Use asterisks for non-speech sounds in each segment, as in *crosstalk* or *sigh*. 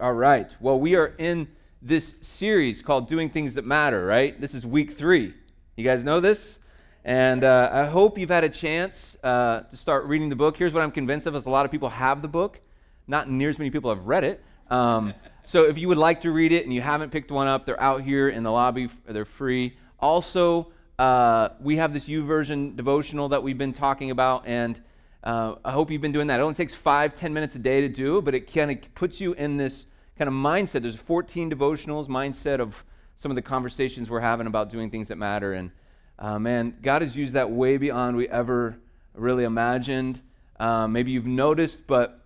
All right. Well, we are in this series called Doing Things That Matter, right? This is week three. You guys know this? And uh, I hope you've had a chance uh, to start reading the book. Here's what I'm convinced of is a lot of people have the book. Not near as many people have read it. Um, *laughs* so if you would like to read it and you haven't picked one up, they're out here in the lobby. They're free. Also, uh, we have this U YouVersion devotional that we've been talking about, and uh, I hope you've been doing that. It only takes five, ten minutes a day to do, but it kind of puts you in this kind of mindset. There's 14 devotionals, mindset of some of the conversations we're having about doing things that matter. And uh, man, God has used that way beyond we ever really imagined. Uh, maybe you've noticed, but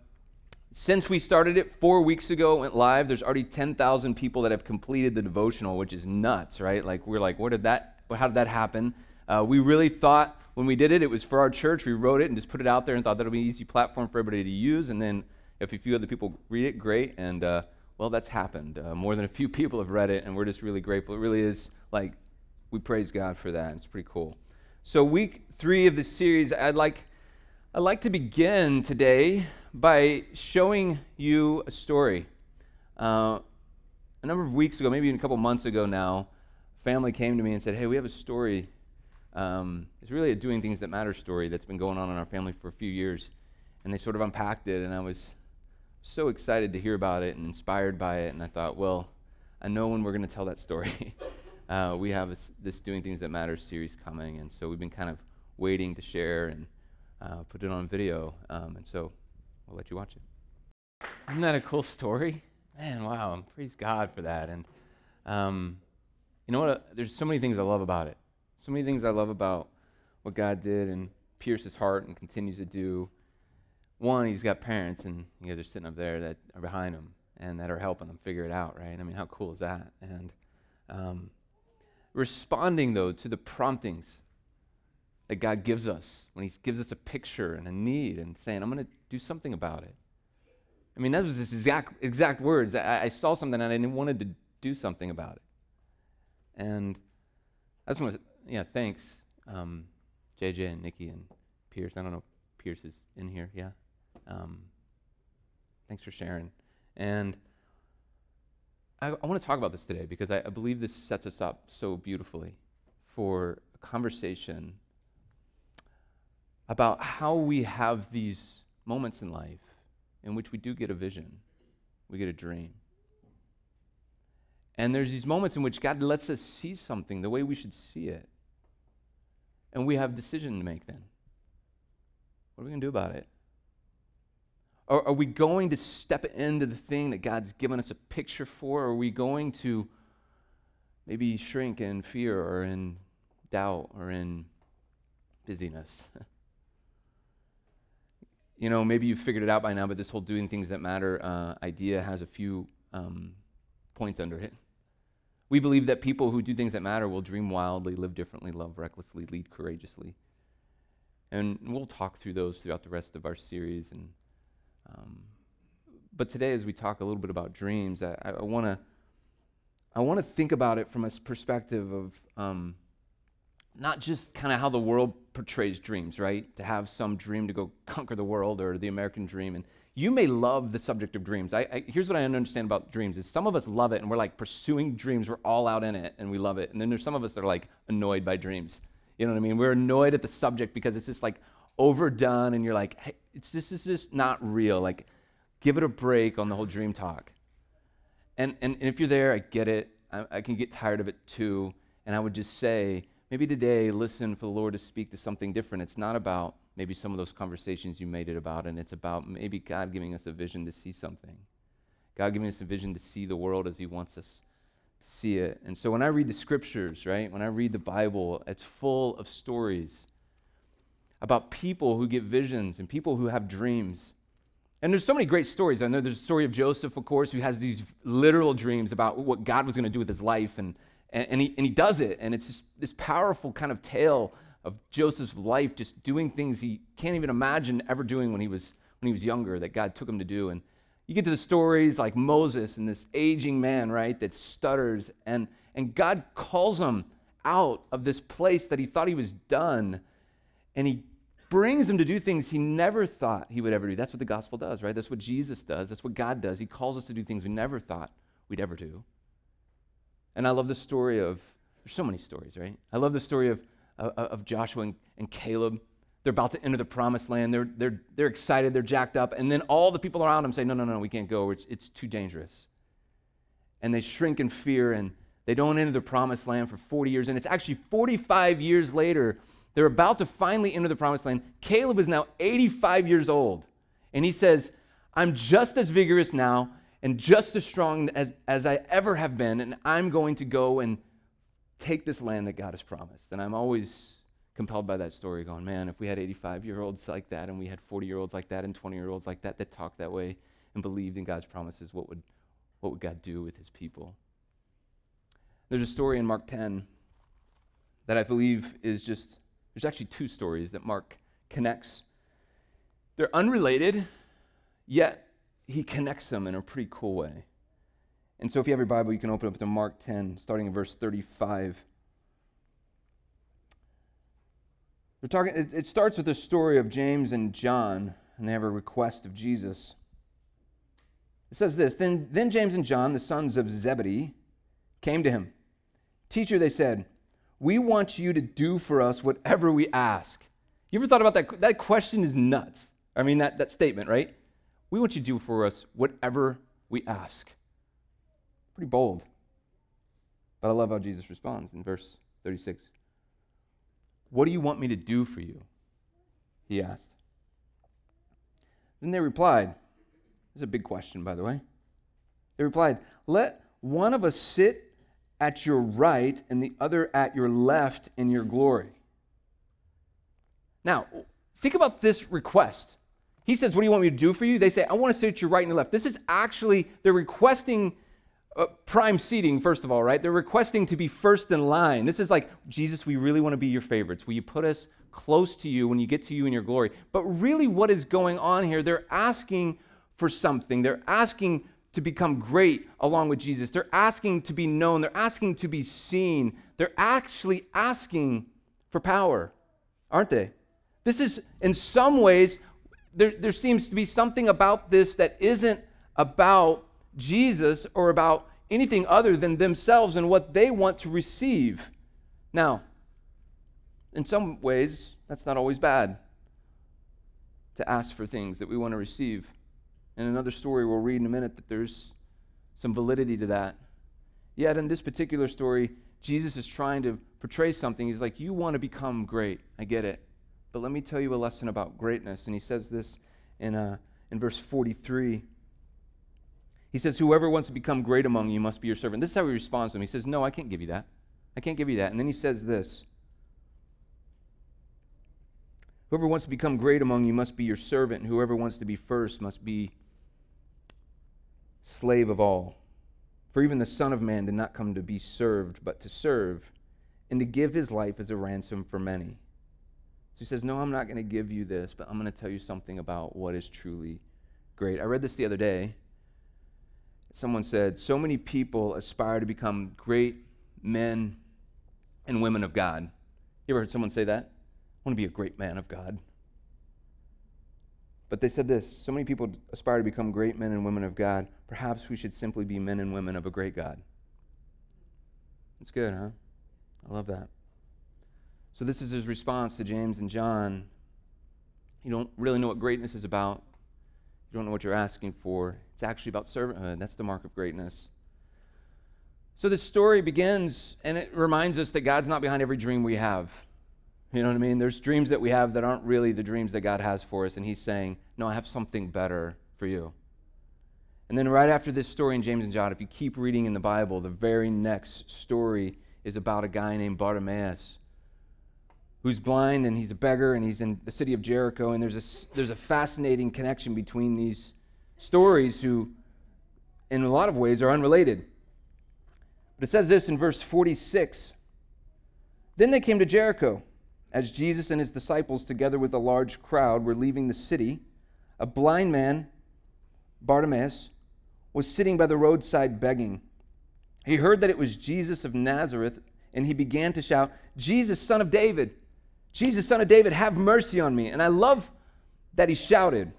since we started it four weeks ago, went live, there's already 10,000 people that have completed the devotional, which is nuts, right? Like, we're like, where did that, how did that happen? Uh, we really thought when we did it, it was for our church. We wrote it and just put it out there and thought that would be an easy platform for everybody to use. And then if a few other people read it, great. And uh, well, that's happened. Uh, more than a few *laughs* people have read it, and we're just really grateful. It really is like we praise God for that. It's pretty cool. So week three of the series, I'd like I'd like to begin today by showing you a story. Uh, a number of weeks ago, maybe even a couple months ago now, family came to me and said, "Hey, we have a story um, it's really a doing things that matter story that's been going on in our family for a few years. And they sort of unpacked it, and I was so excited to hear about it and inspired by it. And I thought, well, I know when we're going to tell that story. *laughs* uh, we have this, this, Doing Things That Matter series coming, and so we've been kind of waiting to share and uh, put it on video. Um, and so we'll let you watch it. Isn't that a cool story? Man, wow, praise God for that. And um, you know what? There's so many things I love about it. So many things I love about what God did and Pierce's heart and continues to do. One, he's got parents, and you guys are sitting up there that are behind him and that are helping him figure it out, right? I mean, how cool is that? And um, responding, though, to the promptings that God gives us when He gives us a picture and a need and saying, I'm going to do something about it. I mean, that was his exact, exact words. I, I saw something and I wanted to do something about it. And to yeah, thanks, um, JJ and Nikki and Pierce. I don't know if Pierce is in here. Yeah. Um, thanks for sharing. And I, I want to talk about this today because I, I believe this sets us up so beautifully for a conversation about how we have these moments in life in which we do get a vision, we get a dream. And there's these moments in which God lets us see something the way we should see it. And we have decision to make then. What are we going to do about it? Or are we going to step into the thing that God's given us a picture for? Or are we going to maybe shrink in fear or in doubt or in busyness? *laughs* you know, maybe you've figured it out by now, but this whole doing things that matter uh, idea has a few um, points under it. We believe that people who do things that matter will dream wildly, live differently, love recklessly, lead courageously. And we'll talk through those throughout the rest of our series. And, um, but today, as we talk a little bit about dreams, I, I want to I want to think about it from a perspective of um, not just kind of how the world portrays dreams, right? To have some dream to go conquer the world or the American dream. And you may love the subject of dreams. I, I, here's what I understand about dreams is some of us love it and we're like pursuing dreams. We're all out in it and we love it. And then there's some of us that are like annoyed by dreams. You know what I mean? We're annoyed at the subject because it's just like overdone and you're like, hey, it's, this is just not real. Like, give it a break on the whole dream talk. And, and, and if you're there, I get it. I, I can get tired of it too. And I would just say, maybe today, listen for the Lord to speak to something different. It's not about maybe some of those conversations you made it about, and it's about maybe God giving us a vision to see something. God giving us a vision to see the world as He wants us to see it. And so when I read the scriptures, right, when I read the Bible, it's full of stories about people who get visions and people who have dreams. And there's so many great stories. I know there's a story of Joseph, of course, who has these literal dreams about what God was going to do with his life, and, and, and, he, and he does it. And it's this powerful kind of tale of Joseph's life, just doing things he can't even imagine ever doing when he was when he was younger that God took him to do. And you get to the stories like Moses and this aging man, right, that stutters, and and God calls him out of this place that he thought he was done, and he brings him to do things he never thought he would ever do. That's what the gospel does, right? That's what Jesus does. That's what God does. He calls us to do things we never thought we'd ever do. And I love the story of, there's so many stories, right? I love the story of, of, Joshua and, and Caleb. They're about to enter the promised land. They're, they're, they're excited. They're jacked up. And then all the people around them say, no, no, no, we can't go. It's, it's too dangerous. And they shrink in fear and they don't enter the promised land for 40 years. And it's actually 45 years later, they're about to finally enter the promised land. Caleb is now 85 years old. And he says, I'm just as vigorous now and just as strong as, as I ever have been. And I'm going to go and take this land that God has promised. And I'm always compelled by that story, going, man, if we had 85 year olds like that, and we had 40 year olds like that, and 20 year olds like that that talked that way and believed in God's promises, what would, what would God do with his people? There's a story in Mark 10 that I believe is just, there's actually two stories that Mark connects. They're unrelated, yet he connects them in a pretty cool way. And so if you have your Bible, you can open up to Mark 10, starting in verse 35. They're talking, it, it starts with the story of James and John, and they have a request of Jesus. It says this then, then James and John, the sons of Zebedee, came to him. Teacher, they said, we want you to do for us whatever we ask. You ever thought about that? That question is nuts. I mean, that, that statement, right? We want you to do for us whatever we ask. Pretty bold. But I love how Jesus responds in verse 36. What do you want me to do for you? He asked. Then they replied, This is a big question, by the way. They replied, Let one of us sit at your right and the other at your left in your glory. Now, think about this request. He says, What do you want me to do for you? They say, I want to sit at your right and your left. This is actually, they're requesting uh, prime seating, first of all, right? They're requesting to be first in line. This is like, Jesus, we really want to be your favorites. Will you put us close to you when you get to you in your glory? But really, what is going on here? They're asking for something. They're asking to become great along with Jesus. They're asking to be known. They're asking to be seen. They're actually asking for power, aren't they? This is, in some ways, there, there seems to be something about this that isn't about Jesus or about anything other than themselves and what they want to receive. Now, in some ways, that's not always bad to ask for things that we want to receive. In another story we'll read in a minute that there's some validity to that. Yet in this particular story, Jesus is trying to portray something. He's like, You want to become great. I get it. But let me tell you a lesson about greatness. And he says this in, uh, in verse 43. He says, Whoever wants to become great among you must be your servant. This is how he responds to him. He says, No, I can't give you that. I can't give you that. And then he says this Whoever wants to become great among you must be your servant, whoever wants to be first must be slave of all. For even the Son of Man did not come to be served, but to serve, and to give his life as a ransom for many. So he says, No, I'm not going to give you this, but I'm going to tell you something about what is truly great. I read this the other day. Someone said, So many people aspire to become great men and women of God. You ever heard someone say that? I want to be a great man of God. But they said this so many people aspire to become great men and women of God. Perhaps we should simply be men and women of a great God. That's good, huh? I love that. So, this is his response to James and John. You don't really know what greatness is about. You don't know what you're asking for. It's actually about servanthood. Uh, that's the mark of greatness. So, this story begins, and it reminds us that God's not behind every dream we have. You know what I mean? There's dreams that we have that aren't really the dreams that God has for us, and He's saying, No, I have something better for you. And then, right after this story in James and John, if you keep reading in the Bible, the very next story is about a guy named Bartimaeus who's blind and he's a beggar and he's in the city of Jericho. And there's a, there's a fascinating connection between these stories, who, in a lot of ways, are unrelated. But it says this in verse 46 Then they came to Jericho. As Jesus and his disciples, together with a large crowd, were leaving the city, a blind man, Bartimaeus, was sitting by the roadside begging. He heard that it was Jesus of Nazareth, and he began to shout, Jesus, son of David, Jesus, son of David, have mercy on me. And I love that he shouted.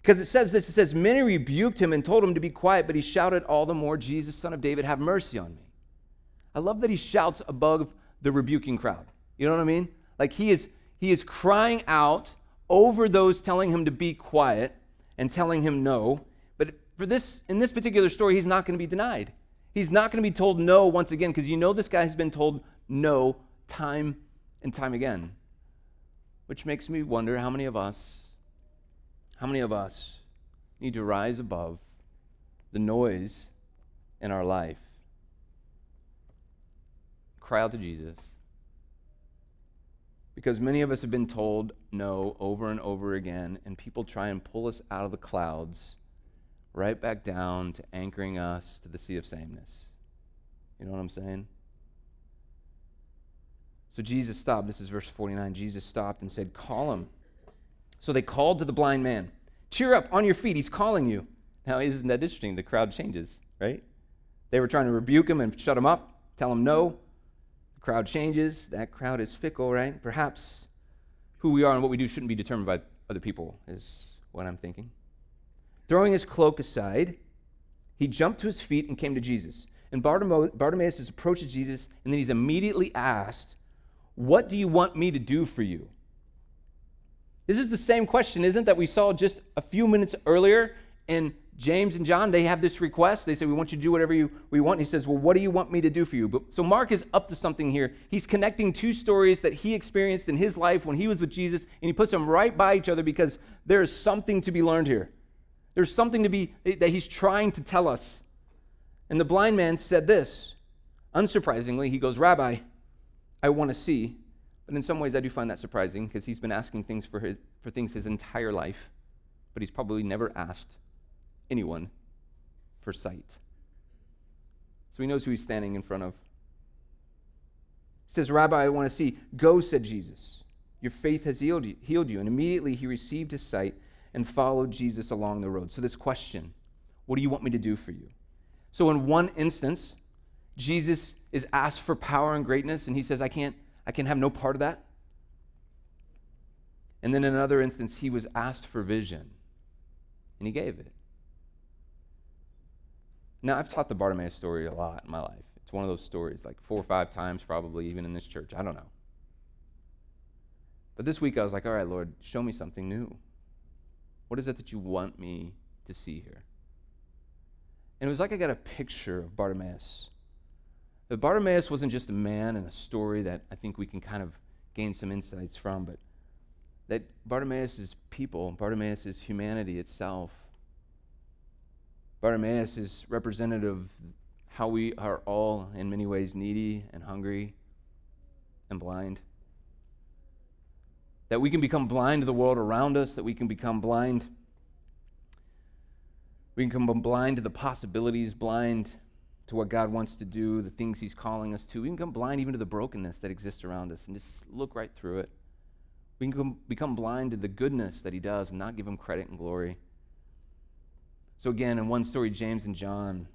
Because it says this it says, Many rebuked him and told him to be quiet, but he shouted all the more, Jesus, son of David, have mercy on me. I love that he shouts above the rebuking crowd. You know what I mean? Like he is, he is crying out over those telling him to be quiet and telling him no. But for this, in this particular story, he's not going to be denied. He's not going to be told no once again because you know this guy has been told no time and time again. Which makes me wonder how many of us, how many of us need to rise above the noise in our life? Cry out to Jesus. Because many of us have been told no over and over again, and people try and pull us out of the clouds right back down to anchoring us to the sea of sameness. You know what I'm saying? So Jesus stopped. This is verse 49. Jesus stopped and said, Call him. So they called to the blind man, Cheer up, on your feet, he's calling you. Now, isn't that interesting? The crowd changes, right? They were trying to rebuke him and shut him up, tell him no. The crowd changes. That crowd is fickle, right? Perhaps who we are and what we do shouldn't be determined by other people, is what I'm thinking. Throwing his cloak aside, he jumped to his feet and came to Jesus. And Bartimaeus approaches Jesus, and then he's immediately asked, What do you want me to do for you? This is the same question, isn't it, that we saw just a few minutes earlier in James and John? They have this request. They say, We want you to do whatever you, we want. And he says, Well, what do you want me to do for you? But, so Mark is up to something here. He's connecting two stories that he experienced in his life when he was with Jesus, and he puts them right by each other because there is something to be learned here. There's something to be that he's trying to tell us. And the blind man said this. Unsurprisingly, he goes, Rabbi, I want to see. But in some ways, I do find that surprising because he's been asking things for, his, for things his entire life, but he's probably never asked anyone for sight. So he knows who he's standing in front of. He says, Rabbi, I want to see. Go, said Jesus. Your faith has healed you, healed you. And immediately he received his sight and followed Jesus along the road. So, this question what do you want me to do for you? So, in one instance, Jesus is asked for power and greatness, and he says, I can't, I can have no part of that. And then in another instance, he was asked for vision, and he gave it. Now, I've taught the Bartimaeus story a lot in my life. It's one of those stories, like four or five times, probably, even in this church. I don't know. But this week, I was like, all right, Lord, show me something new. What is it that you want me to see here? And it was like I got a picture of Bartimaeus. But Bartimaeus wasn't just a man and a story that I think we can kind of gain some insights from, but that Bartimaeus is people, Bartimaeus is humanity itself. Bartimaeus is representative of how we are all, in many ways, needy and hungry and blind that we can become blind to the world around us, that we can become blind. We can become blind to the possibilities, blind to what God wants to do, the things He's calling us to. We can become blind even to the brokenness that exists around us and just look right through it. We can become blind to the goodness that He does and not give Him credit and glory. So, again, in one story, James and John,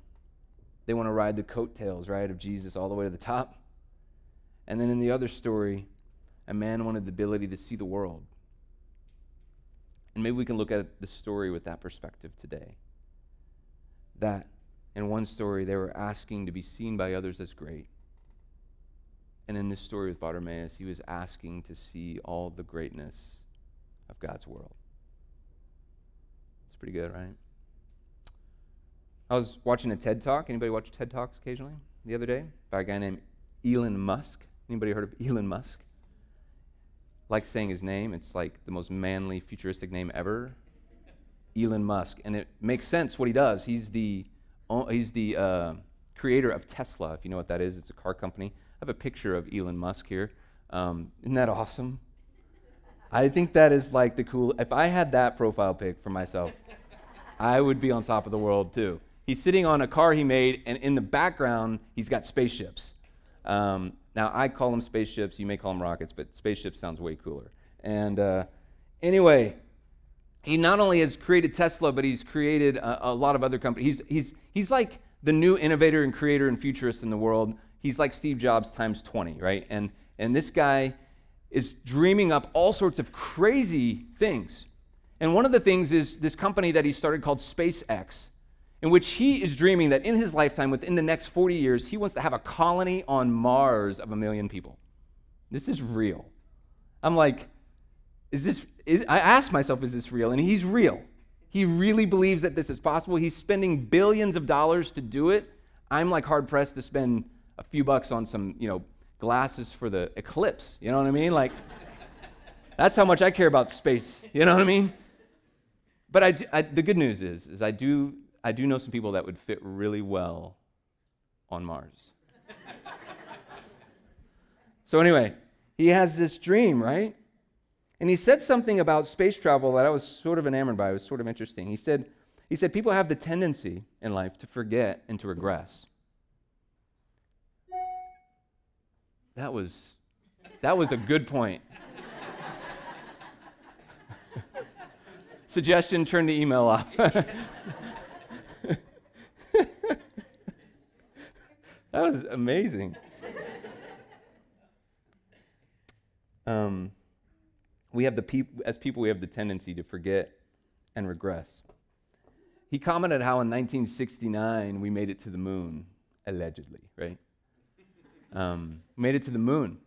they want to ride the coattails, right, of Jesus all the way to the top. And then in the other story, a man wanted the ability to see the world. And maybe we can look at the story with that perspective today. That in one story, they were asking to be seen by others as great. And in this story with Bartimaeus, he was asking to see all the greatness of God's world. It's pretty good, right? I was watching a TED Talk. Anybody watch TED Talks occasionally? The other day by a guy named Elon Musk. Anybody heard of *laughs* Elon Musk? like saying his name. It's like the most manly, futuristic name ever. Elon Musk. And it makes sense what he does. He's the, he's the uh, creator of Tesla, if you know what that is. It's a car company. I have a picture of Elon Musk here. Um, isn't that awesome? I think that is like the cool. If I had that profile pic for myself, I would be on top of the world too. He's sitting on a car he made, and in the background, he's got spaceships. Um, now, I call them spaceships. You may call them rockets, but spaceships sounds way cooler. And uh, anyway, he not only has created Tesla, but he's created a, a, lot of other companies. He's, he's, he's like the new innovator and creator and futurist in the world. He's like Steve Jobs times 20, right? And, and this guy is dreaming up all sorts of crazy things. And one of the things is this company that he started called SpaceX, in which he is dreaming that in his lifetime, within the next 40 years, he wants to have a colony on Mars of a million people. This is real. I'm like, is this, is, I asked myself, is this real? And he's real. He really believes that this is possible. He's spending billions of dollars to do it. I'm like hard pressed to spend a few bucks on some, you know, glasses for the eclipse. You know what I mean? Like, that's how much I care about space. You know what I mean? But I, I, the good news is, is I do, I do know some people that would fit really well on Mars. so anyway, he has this dream, right? And he said something about space travel that I was sort of enamored by. It was sort of interesting. He said, he said people have the tendency in life to forget and to regress. That was, that was a good point. *laughs* Suggestion turn the email off. *laughs* that was amazing. Um, we have the peop- as people, we have the tendency to forget and regress. He commented how in 1969 we made it to the moon, allegedly, right? um, made it to the moon.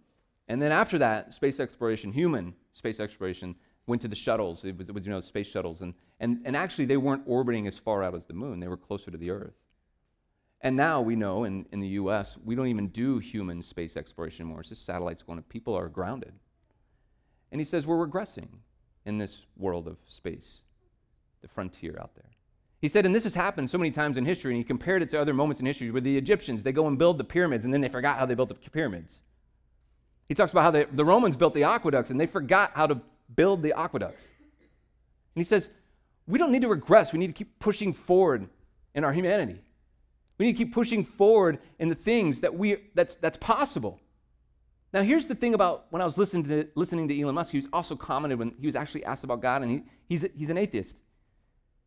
And then after that, space exploration, human space exploration, went to the shuttles. It was, it was you know, space shuttles. And, and, and actually, they weren't orbiting as far out as the moon, they were closer to the Earth. And now we know in, in the US, we don't even do human space exploration anymore. It's just satellites going, people are grounded. And he says we're regressing in this world of space, the frontier out there. He said, and this has happened so many times in history, and he compared it to other moments in history where the Egyptians, they go and build the pyramids, and then they forgot how they built the pyramids. He talks about how they, the Romans built the aqueducts, and they forgot how to build the aqueducts. And he says, we don't need to regress. We need to keep pushing forward in our humanity. We need to keep pushing forward in the things that we, that's, that's possible. Now, here's the thing about when I was listening to, listening to Elon Musk, he was also commented when he was actually asked about God, and he, he's, he's an atheist.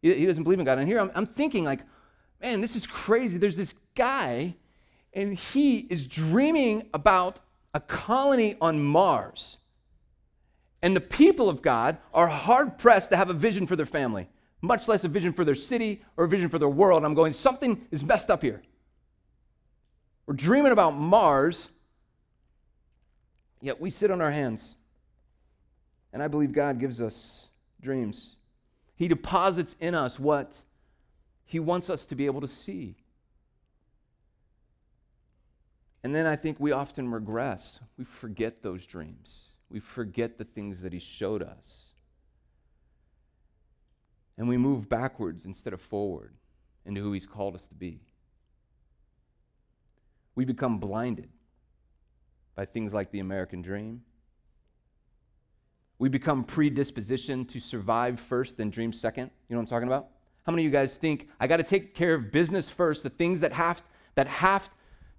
He, he doesn't believe in God. And here I'm, I'm thinking, like, man, this is crazy. There's this guy, and he is dreaming about a colony on Mars. And the people of God are hard pressed to have a vision for their family, much less a vision for their city or a vision for their world. I'm going, something is messed up here. We're dreaming about Mars, yet we sit on our hands. And I believe God gives us dreams. He deposits in us what He wants us to be able to see. And then I think we often regress. We forget those dreams. We forget the things that He showed us. And we move backwards instead of forward into who He's called us to be. We become blinded by things like the American dream we become predispositioned to survive first, then dream second. You know what I'm talking about? How many of you guys think I got to take care of business first, the things that have that have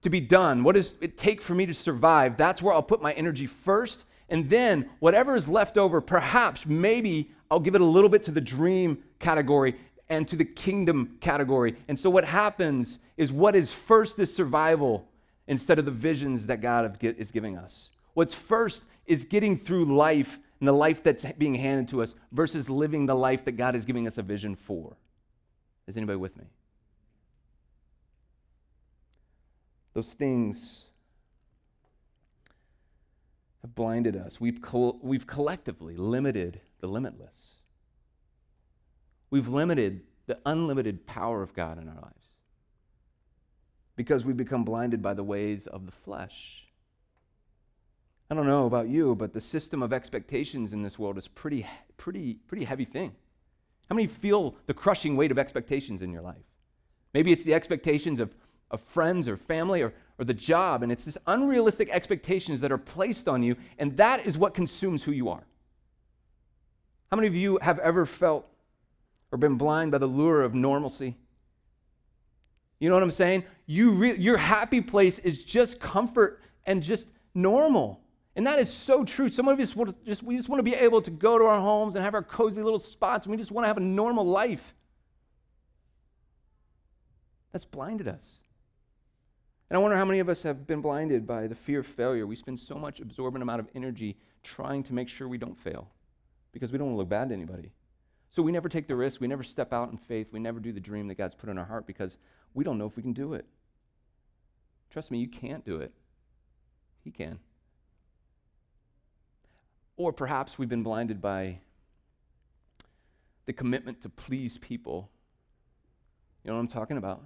to be done? What does it take for me to survive? That's where I'll put my energy first, and then whatever is left over, perhaps maybe I'll give it a little bit to the dream category and to the kingdom category. And so what happens is what is first is survival instead of the visions that God is giving us. What's first is getting through life and the life that's being handed to us versus living the life that God is giving us a vision for. Is anybody with me? Those things have blinded us. We've, col- we've collectively limited the limitless. We've limited the unlimited power of God in our lives because we become blinded by the ways of the flesh. I don't know about you, but the system of expectations in this world is pretty, pretty, pretty heavy thing. How many feel the crushing weight of expectations in your life? Maybe it's the expectations of, of friends or family or, or the job, and it's this unrealistic expectations that are placed on you, and that is what consumes who you are. How many of you have ever felt or been blind by the lure of normalcy? You know what I'm saying? You re- your happy place is just comfort and just normal. And that is so true. Some of us just, we just want to be able to go to our homes and have our cozy little spots, we just want to have a normal life. That's blinded us. And I wonder how many of us have been blinded by the fear of failure. We spend so much absorbent amount of energy trying to make sure we don't fail because we don't want to look bad to anybody. So we never take the risk. We never step out in faith. We never do the dream that God's put in our heart because we don't know if we can do it. Trust me, you can't do it. He can. Or perhaps we've been blinded by the commitment to please people. You know what I'm talking about?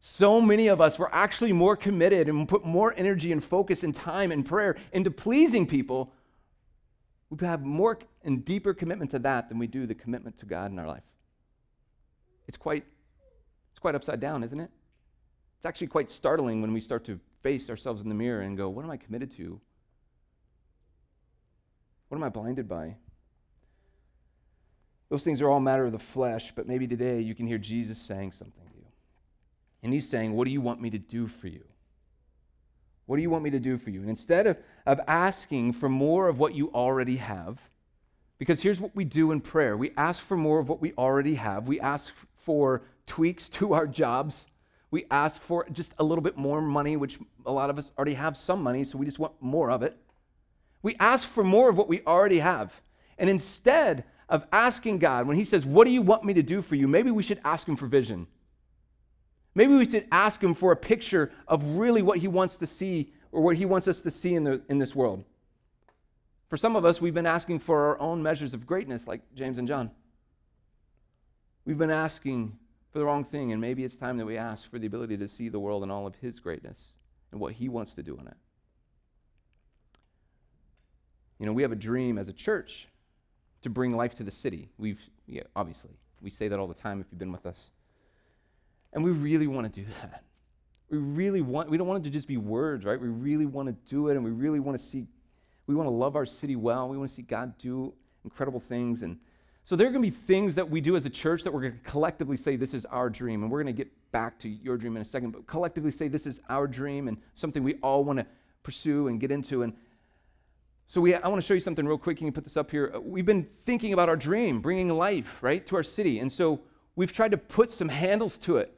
So many of us were actually more committed and put more energy and focus and time and prayer into pleasing people. We have more and deeper commitment to that than we do the commitment to God in our life. It's quite, it's quite upside down, isn't it? It's actually quite startling when we start to face ourselves in the mirror and go, What am I committed to? What am I blinded by? Those things are all matter of the flesh, but maybe today you can hear Jesus saying something to you. And he's saying, What do you want me to do for you? What do you want me to do for you? And instead of, of asking for more of what you already have, because here's what we do in prayer we ask for more of what we already have, we ask for tweaks to our jobs. We ask for just a little bit more money, which a lot of us already have some money, so we just want more of it. We ask for more of what we already have. And instead of asking God, when He says, What do you want me to do for you? maybe we should ask Him for vision. Maybe we should ask Him for a picture of really what He wants to see or what He wants us to see in, the, in this world. For some of us, we've been asking for our own measures of greatness, like James and John. We've been asking for the wrong thing, and maybe it's time that we ask for the ability to see the world in all of His greatness and what He wants to do in it. You know, we have a dream as a church to bring life to the city. We've, yeah, obviously, we say that all the time if you've been with us. And we really want to do that. We really want, we don't want it to just be words, right? We really want to do it and we really want to see, we want to love our city well. We want to see God do incredible things. And so there are going to be things that we do as a church that we're going to collectively say, this is our dream. And we're going to get back to your dream in a second, but collectively say, this is our dream and something we all want to pursue and get into. And so we, I want to show you something real quick. You can put this up here? Uh, we've been thinking about our dream, bringing life, right, to our city. And so we've tried to put some handles to it.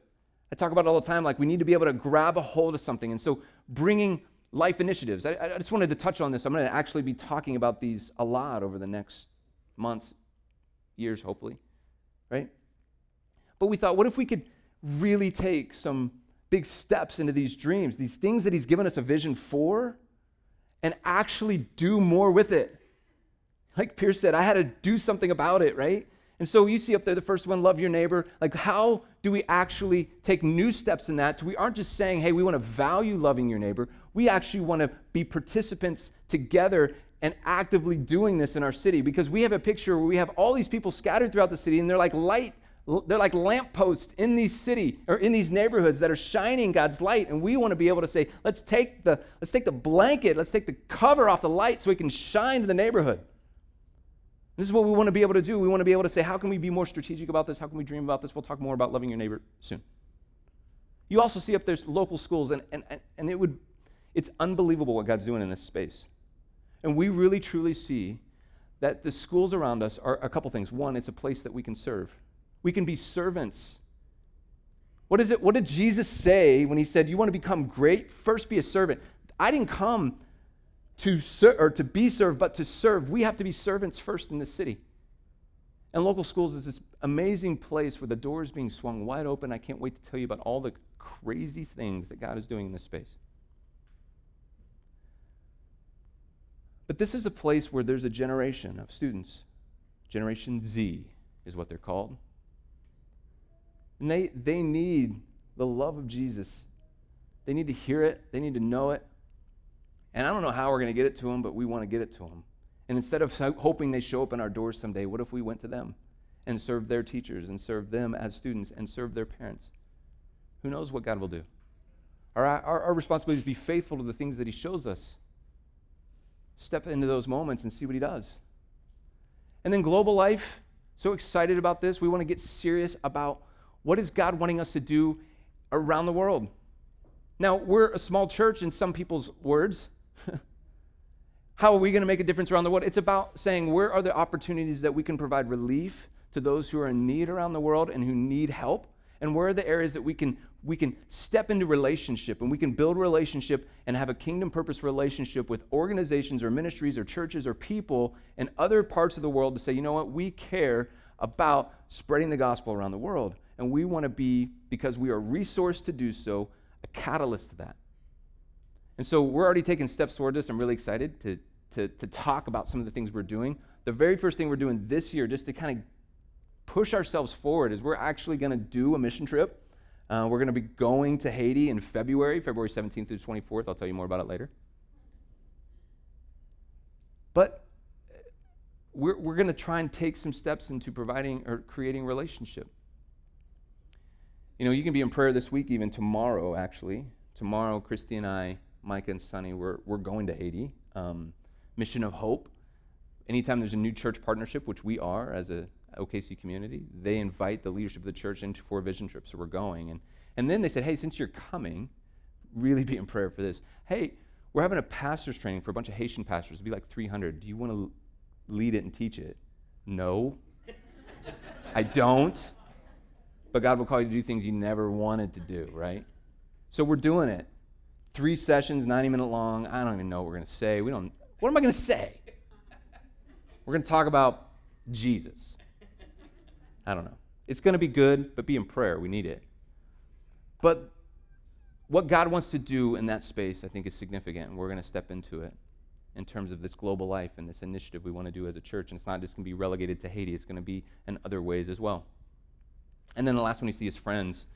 I talk about it all the time, like we need to be able to grab a hold of something. And so bringing life initiatives. I, I just wanted to touch on this. I'm going to actually be talking about these a lot over the next months, years, hopefully, right? But we thought, what if we could really take some big steps into these dreams, these things that he's given us a vision for? and actually do more with it. Like Pierce said, I had to do something about it, right? And so you see up there the first one, love your neighbor. Like, how do we actually take new steps in that? We aren't just saying, hey, we want to value loving your neighbor. We actually want to be participants together and actively doing this in our city because we have a picture where we have all these people scattered throughout the city and they're like light they're like lampposts in these city or in these neighborhoods that are shining God's light. And we want to be able to say, let's take the let's take the blanket, let's take the cover off the light so we can shine to the neighborhood. This is what we want to be able to do. We want to be able to say, how can we be more strategic about this? How can we dream about this? We'll talk more about loving your neighbor soon. You also see up there's local schools, and, and, and it would it's unbelievable what God's doing in this space. And we really truly see that the schools around us are a couple things. One, it's a place that we can serve. We can be servants. What is it? What did Jesus say when he said, You want to become great? First be a servant. I didn't come to serve or to be served, but to serve. We have to be servants first in this city. And local schools is this amazing place where the door is being swung wide open. I can't wait to tell you about all the crazy things that God is doing in this space. But this is a place where there's a generation of students. Generation Z is what they're called. And they, they need the love of Jesus. They need to hear it, they need to know it. And I don't know how we're going to get it to them, but we want to get it to them. And instead of hoping they show up in our doors someday, what if we went to them and served their teachers and served them as students and served their parents? Who knows what God will do? Our, our, our responsibility is to be faithful to the things that He shows us. Step into those moments and see what He does. And then global life, so excited about this. We want to get serious about what is God wanting us to do around the world? Now, we're a small church in some people's words. *laughs* How are we going to make a difference around the world? It's about saying where are the opportunities that we can provide relief to those who are in need around the world and who need help? And where are the areas that we can, we can step into relationship and we can build relationship and have a kingdom purpose relationship with organizations or ministries or churches or people in other parts of the world to say, you know what, we care about spreading the gospel around the world. And we want to be, because we are resourced to do so, a catalyst to that. And so we're already taking steps toward this. I'm really excited to, to, to talk about some of the things we're doing. The very first thing we're doing this year, just to kind of push ourselves forward, is we're actually going to do a mission trip. Uh, we're going to be going to Haiti in February, February 17th through 24th. I'll tell you more about it later. But we're, we're going to try and take some steps into providing or creating relationship. You know, you can be in prayer this week, even tomorrow, actually. Tomorrow, Christy and I, Micah and Sunny, we're, we're going to Haiti. Um, Mission of Hope. Anytime there's a new church partnership, which we are as a OKC community, they invite the leadership of the church into four vision trips. So we're going. And, and then they said, hey, since you're coming, really be in prayer for this. Hey, we're having a pastor's training for a bunch of Haitian pastors. It'll be like 300. Do you want to lead it and teach it? No. I don't. But God will call you to do things you never wanted to do, right? So we're doing it. Three sessions, 90 minute long. I don't even know what we're going to say. We don't. What am I going to say? We're going to talk about Jesus. I don't know. It's going to be good, but be in prayer. We need it. But what God wants to do in that space, I think, is significant, and we're going to step into it in terms of this global life and this initiative we want to do as a church. And it's not just going to be relegated to Haiti, it's going to be in other ways as well. And then the last one you see is friends,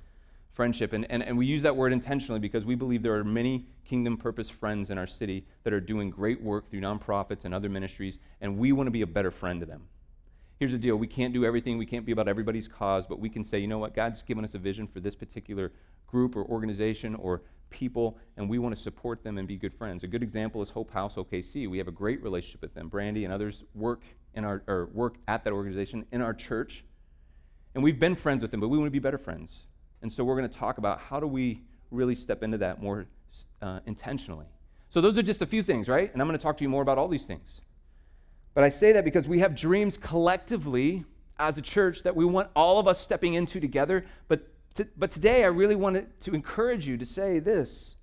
friendship. And, and, and we use that word intentionally because we believe there are many kingdom purpose friends in our city that are doing great work through nonprofits and other ministries, and we want to be a better friend to them. Here's the deal we can't do everything, we can't be about everybody's cause, but we can say, you know what, God's given us a vision for this particular group or organization or people, and we want to support them and be good friends. A good example is Hope House OKC. We have a great relationship with them. Brandy and others work in our or work at that organization in our church, and we've been friends with them, but we want to be better friends. And so we're going to talk about how do we really step into that more uh, intentionally. So those are just a few things, right? And I'm going to talk to you more about all these things. But I say that because we have dreams collectively as a church that we want all of us stepping into together. But, to, but today I really wanted to encourage you to say this.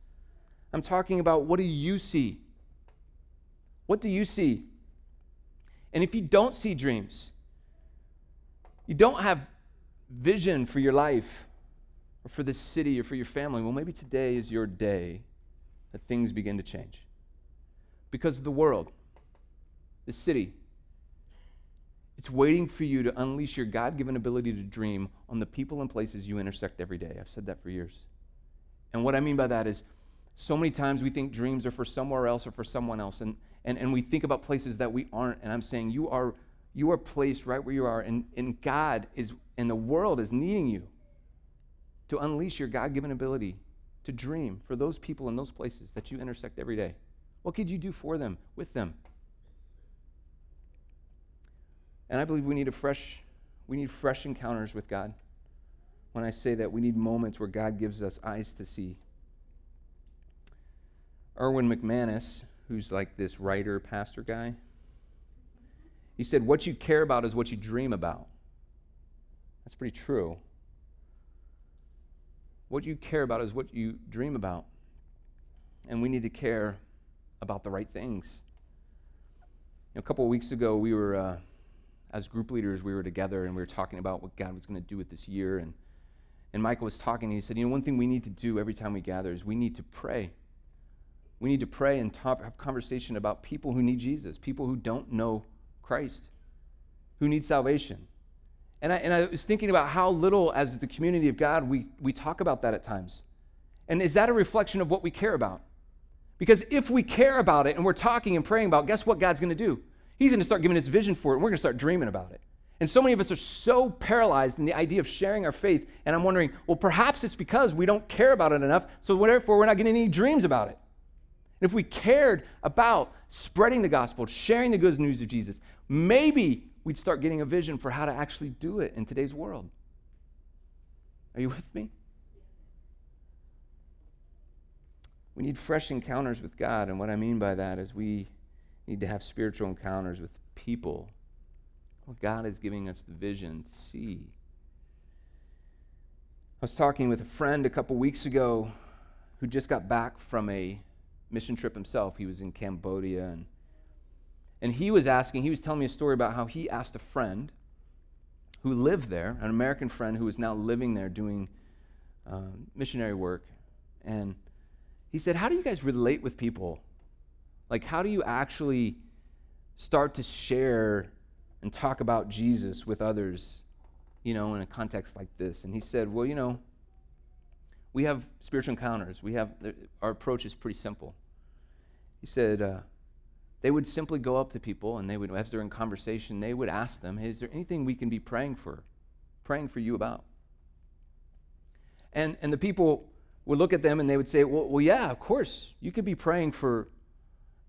I'm talking about what do you see? What do you see? And if you don't see dreams, you don't have vision for your life or for this city or for your family, well, maybe today is your day that things begin to change. Because of the world, the city, it's waiting for you to unleash your God given ability to dream on the people and places you intersect every day. I've said that for years. And what I mean by that is, so many times we think dreams are for somewhere else or for someone else, and, and, and we think about places that we aren't. And I'm saying you are, you are placed right where you are, and, and God is, and the world is needing you to unleash your God given ability to dream for those people in those places that you intersect every day. What could you do for them, with them? And I believe we need a fresh, we need fresh encounters with God. When I say that, we need moments where God gives us eyes to see. Erwin McManus, who's like this writer, pastor guy, he said, What you care about is what you dream about. That's pretty true. What you care about is what you dream about. And we need to care about the right things. You know, a couple of weeks ago, we were. Uh, as group leaders, we were together and we were talking about what God was going to do with this year. And, and Michael was talking, and he said, You know, one thing we need to do every time we gather is we need to pray. We need to pray and talk, have conversation about people who need Jesus, people who don't know Christ, who need salvation. And I, and I was thinking about how little, as the community of God, we, we talk about that at times. And is that a reflection of what we care about? Because if we care about it and we're talking and praying about, guess what God's going to do? He's going to start giving us vision for it, and we're going to start dreaming about it. And so many of us are so paralyzed in the idea of sharing our faith. And I'm wondering, well, perhaps it's because we don't care about it enough, so therefore we're not getting any dreams about it. And if we cared about spreading the gospel, sharing the good news of Jesus, maybe we'd start getting a vision for how to actually do it in today's world. Are you with me? We need fresh encounters with God. And what I mean by that is we need to have spiritual encounters with people. Well, God is giving us the vision to see. I was talking with a friend a couple weeks ago who just got back from a mission trip himself. He was in Cambodia and and he was asking, he was telling me a story about how he asked a friend who lived there, an American friend who is now living there doing um, missionary work. And he said, How do you guys relate with people? Like, how do you actually start to share and talk about Jesus with others you know, in a context like this. And he said, Well, you know, we have spiritual encounters. We have, our approach is pretty simple. He said, uh, they would simply go up to people and they would, as they're in conversation, they would ask them, is there anything we can be praying for, praying for you about? And, and the people would look at them and they would say, well, well, yeah, of course. You could be praying for,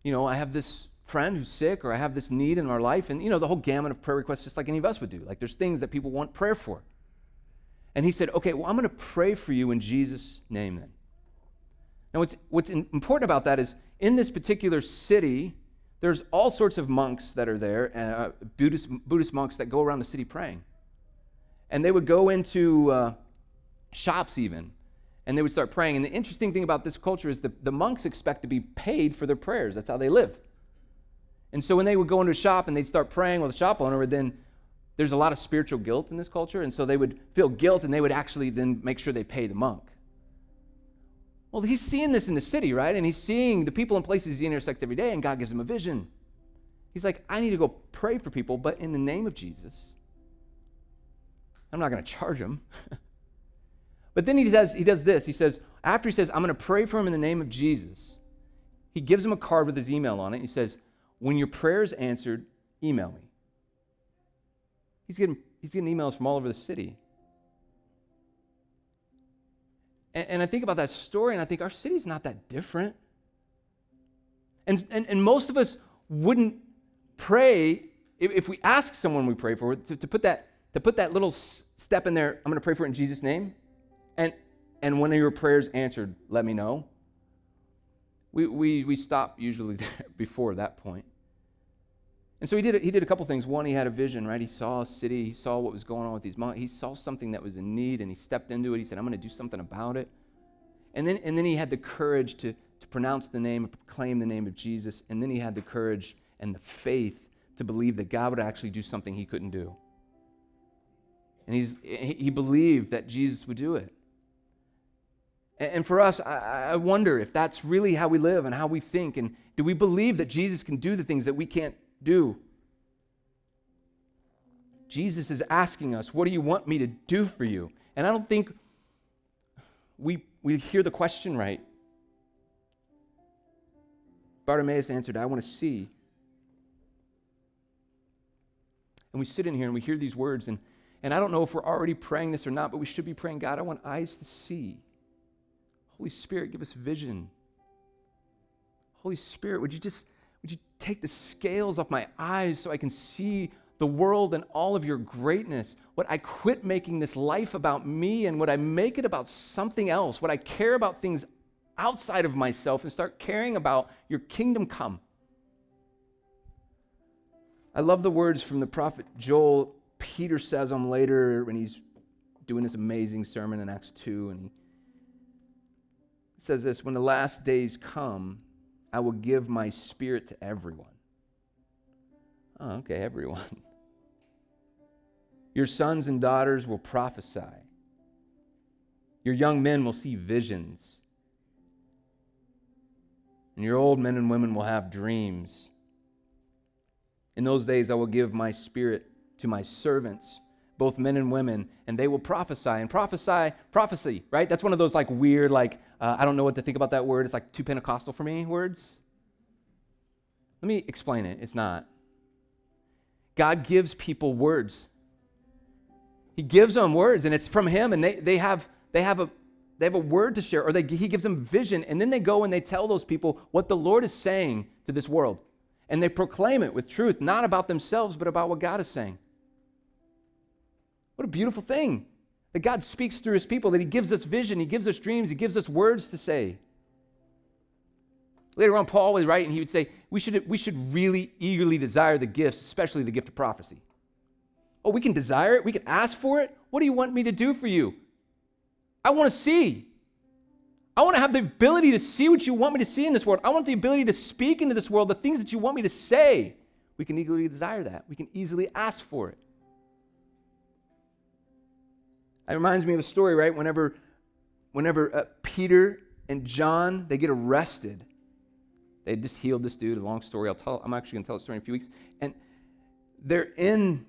you know, I have this friend who's sick or I have this need in our life. And, you know, the whole gamut of prayer requests, just like any of us would do. Like there's things that people want prayer for. And he said, okay, well, I'm going to pray for you in Jesus' name then. Now, what's, what's important about that is in this particular city, there's all sorts of monks that are there, uh, Buddhist, Buddhist monks that go around the city praying. And they would go into uh, shops even, and they would start praying. And the interesting thing about this culture is the, the monks expect to be paid for their prayers. That's how they live. And so when they would go into a shop and they'd start praying with the shop owner, would then there's a lot of spiritual guilt in this culture. And so they would feel guilt and they would actually then make sure they pay the monk. Well, he's seeing this in the city, right? And he's seeing the people and places he intersects every day, and God gives him a vision. He's like, I need to go pray for people, but in the name of Jesus. I'm not going to charge him. *laughs* but then he does, he does this. He says, after he says, I'm going to pray for him in the name of Jesus, he gives him a card with his email on it. He says, when your prayer is answered, email me. He's getting, he's getting emails from all over the city. And, and I think about that story, and I think our city's not that different. And, and, and most of us wouldn't pray if, if we ask someone we pray for to, to, put that, to put that little step in there, I'm going to pray for it in Jesus' name. And, and when your prayers answered, let me know. We, we, we stop usually *laughs* before that point. And so he did, he did a couple things. One, he had a vision, right? He saw a city, he saw what was going on with these monks. He saw something that was in need, and he stepped into it. He said, I'm going to do something about it. And then, and then he had the courage to, to pronounce the name, proclaim the name of Jesus. And then he had the courage and the faith to believe that God would actually do something he couldn't do. And he's, he believed that Jesus would do it. And for us, I wonder if that's really how we live and how we think. And do we believe that Jesus can do the things that we can't do? Jesus is asking us, What do you want me to do for you? And I don't think we, we hear the question right. Bartimaeus answered, I want to see. And we sit in here and we hear these words, and, and I don't know if we're already praying this or not, but we should be praying, God, I want eyes to see. Holy Spirit, give us vision. Holy Spirit, would you just would you take the scales off my eyes so I can see the world and all of your greatness? Would I quit making this life about me and would I make it about something else? Would I care about things outside of myself and start caring about your kingdom come? I love the words from the prophet Joel. Peter says them later when he's doing this amazing sermon in Acts 2, and he says this When the last days come, I will give my spirit to everyone. Oh, okay, everyone. *laughs* Your sons and daughters will prophesy. Your young men will see visions. And your old men and women will have dreams. In those days, I will give my spirit to my servants both men and women, and they will prophesy. And prophesy, prophecy, right? That's one of those like weird, like, uh, I don't know what to think about that word. It's like too Pentecostal for me words. Let me explain it. It's not. God gives people words. He gives them words, and it's from Him, and they, they, have, they, have, a, they have a word to share, or they, He gives them vision, and then they go and they tell those people what the Lord is saying to this world. And they proclaim it with truth, not about themselves, but about what God is saying. What a beautiful thing that God speaks through his people, that he gives us vision, he gives us dreams, he gives us words to say. Later on, Paul would write and he would say, we should, we should really eagerly desire the gifts, especially the gift of prophecy. Oh, we can desire it, we can ask for it. What do you want me to do for you? I want to see. I want to have the ability to see what you want me to see in this world. I want the ability to speak into this world the things that you want me to say. We can eagerly desire that. We can easily ask for it. It reminds me of a story, right? Whenever, whenever uh, Peter and John they get arrested, they just healed this dude. A long story. I'll tell. I'm actually going to tell the story in a few weeks. And they're in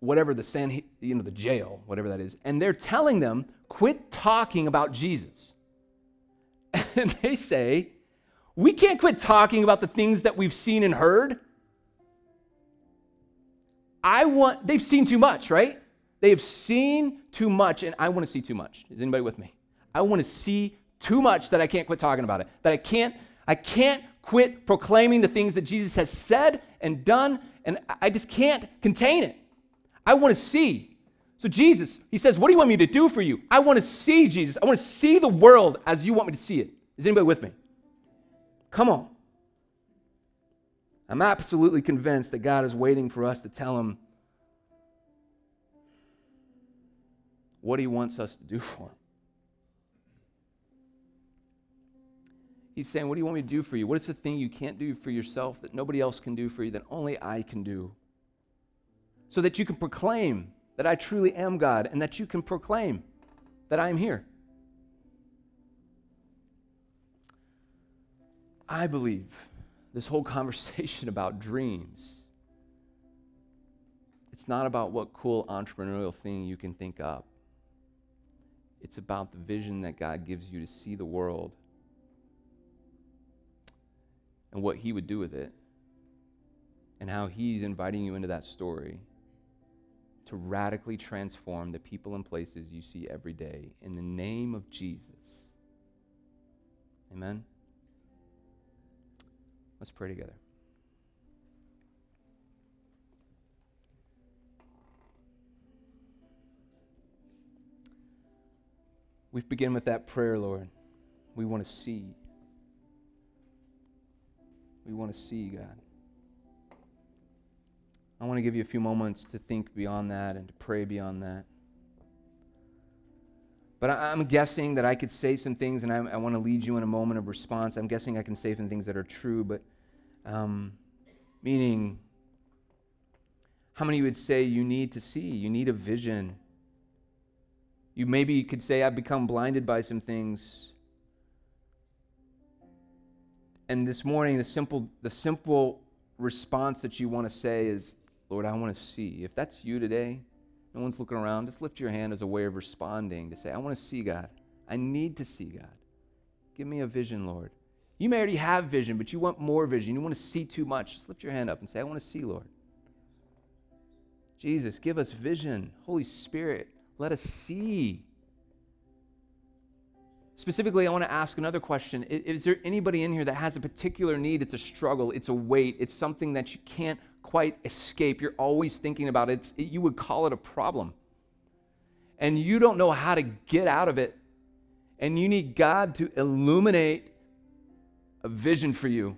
whatever the San, you know, the jail, whatever that is, and they're telling them, quit talking about Jesus. *laughs* And they say, we can't quit talking about the things that we've seen and heard. I want, they've seen too much, right? They have seen too much, and I want to see too much. Is anybody with me? I want to see too much that I can't quit talking about it. That I can't, I can't quit proclaiming the things that Jesus has said and done, and I just can't contain it. I want to see. So, Jesus, he says, What do you want me to do for you? I want to see Jesus. I want to see the world as you want me to see it. Is anybody with me? Come on. I'm absolutely convinced that God is waiting for us to tell him what he wants us to do for him. He's saying, What do you want me to do for you? What is the thing you can't do for yourself that nobody else can do for you, that only I can do? So that you can proclaim that I truly am God and that you can proclaim that I am here. I believe this whole *laughs* conversation about dreams, it's not about what cool entrepreneurial thing you can think up. It's about the vision that God gives you to see the world and what He would do with it, and how He's inviting you into that story to radically transform the people and places you see every day in the name of Jesus. Amen. Let's pray together. We begin with that prayer, Lord. We want to see. We want to see, God. I want to give you a few moments to think beyond that and to pray beyond that. But I'm guessing that I could say some things, and I, I want to lead you in a moment of response. I'm guessing I can say some things that are true, but um, meaning, how many would say you need to see? You need a vision. You maybe could say, I've become blinded by some things. And this morning, the simple, the simple response that you want to say is, Lord, I want to see. If that's you today, no one's looking around, just lift your hand as a way of responding to say, I want to see God. I need to see God. Give me a vision, Lord. You may already have vision, but you want more vision. You want to see too much. Just lift your hand up and say, I want to see, Lord. Jesus, give us vision. Holy Spirit, let us see. Specifically, I want to ask another question. Is there anybody in here that has a particular need? It's a struggle, it's a weight, it's something that you can't quite escape. You're always thinking about it. It's, you would call it a problem. And you don't know how to get out of it. And you need God to illuminate a vision for you.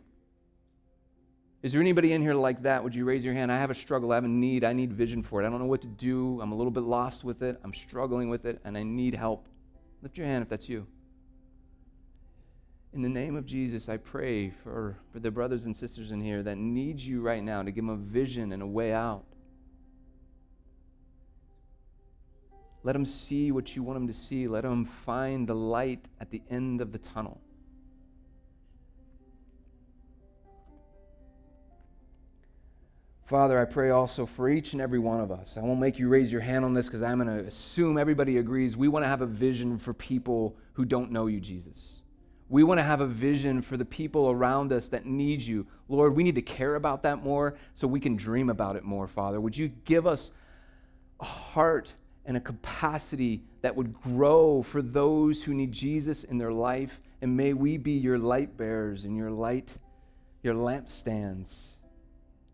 Is there anybody in here like that? Would you raise your hand? I have a struggle. I have a need. I need vision for it. I don't know what to do. I'm a little bit lost with it. I'm struggling with it, and I need help. Lift your hand if that's you. In the name of Jesus, I pray for, for the brothers and sisters in here that need you right now to give them a vision and a way out. Let them see what you want them to see. Let them find the light at the end of the tunnel. Father, I pray also for each and every one of us. I won't make you raise your hand on this because I'm going to assume everybody agrees. We want to have a vision for people who don't know you, Jesus. We want to have a vision for the people around us that need you. Lord, we need to care about that more so we can dream about it more, Father. Would you give us a heart and a capacity that would grow for those who need Jesus in their life? And may we be your light bearers and your light, your lampstands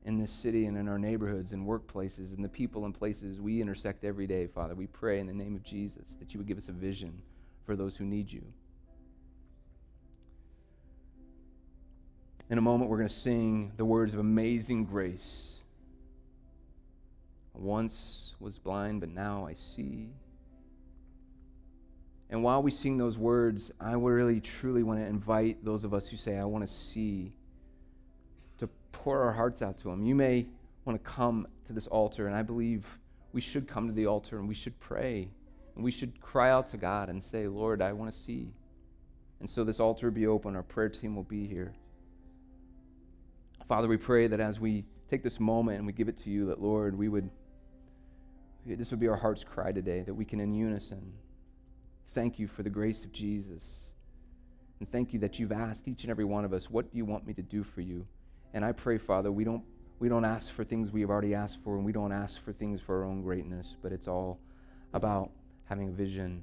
in this city and in our neighborhoods and workplaces and the people and places we intersect every day, Father. We pray in the name of Jesus that you would give us a vision for those who need you. In a moment, we're going to sing the words of amazing grace. Once was blind, but now I see. And while we sing those words, I really truly want to invite those of us who say, I want to see, pour our hearts out to Him. You may want to come to this altar, and I believe we should come to the altar and we should pray and we should cry out to God and say, Lord, I want to see. And so this altar will be open, our prayer team will be here. Father, we pray that as we take this moment and we give it to you, that, Lord, we would, this would be our heart's cry today, that we can in unison thank you for the grace of Jesus. And thank you that you've asked each and every one of us, what do you want me to do for you? And I pray, Father, we don't, we don't ask for things we have already asked for, and we don't ask for things for our own greatness, but it's all about having a vision.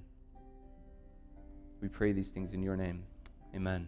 We pray these things in your name. Amen.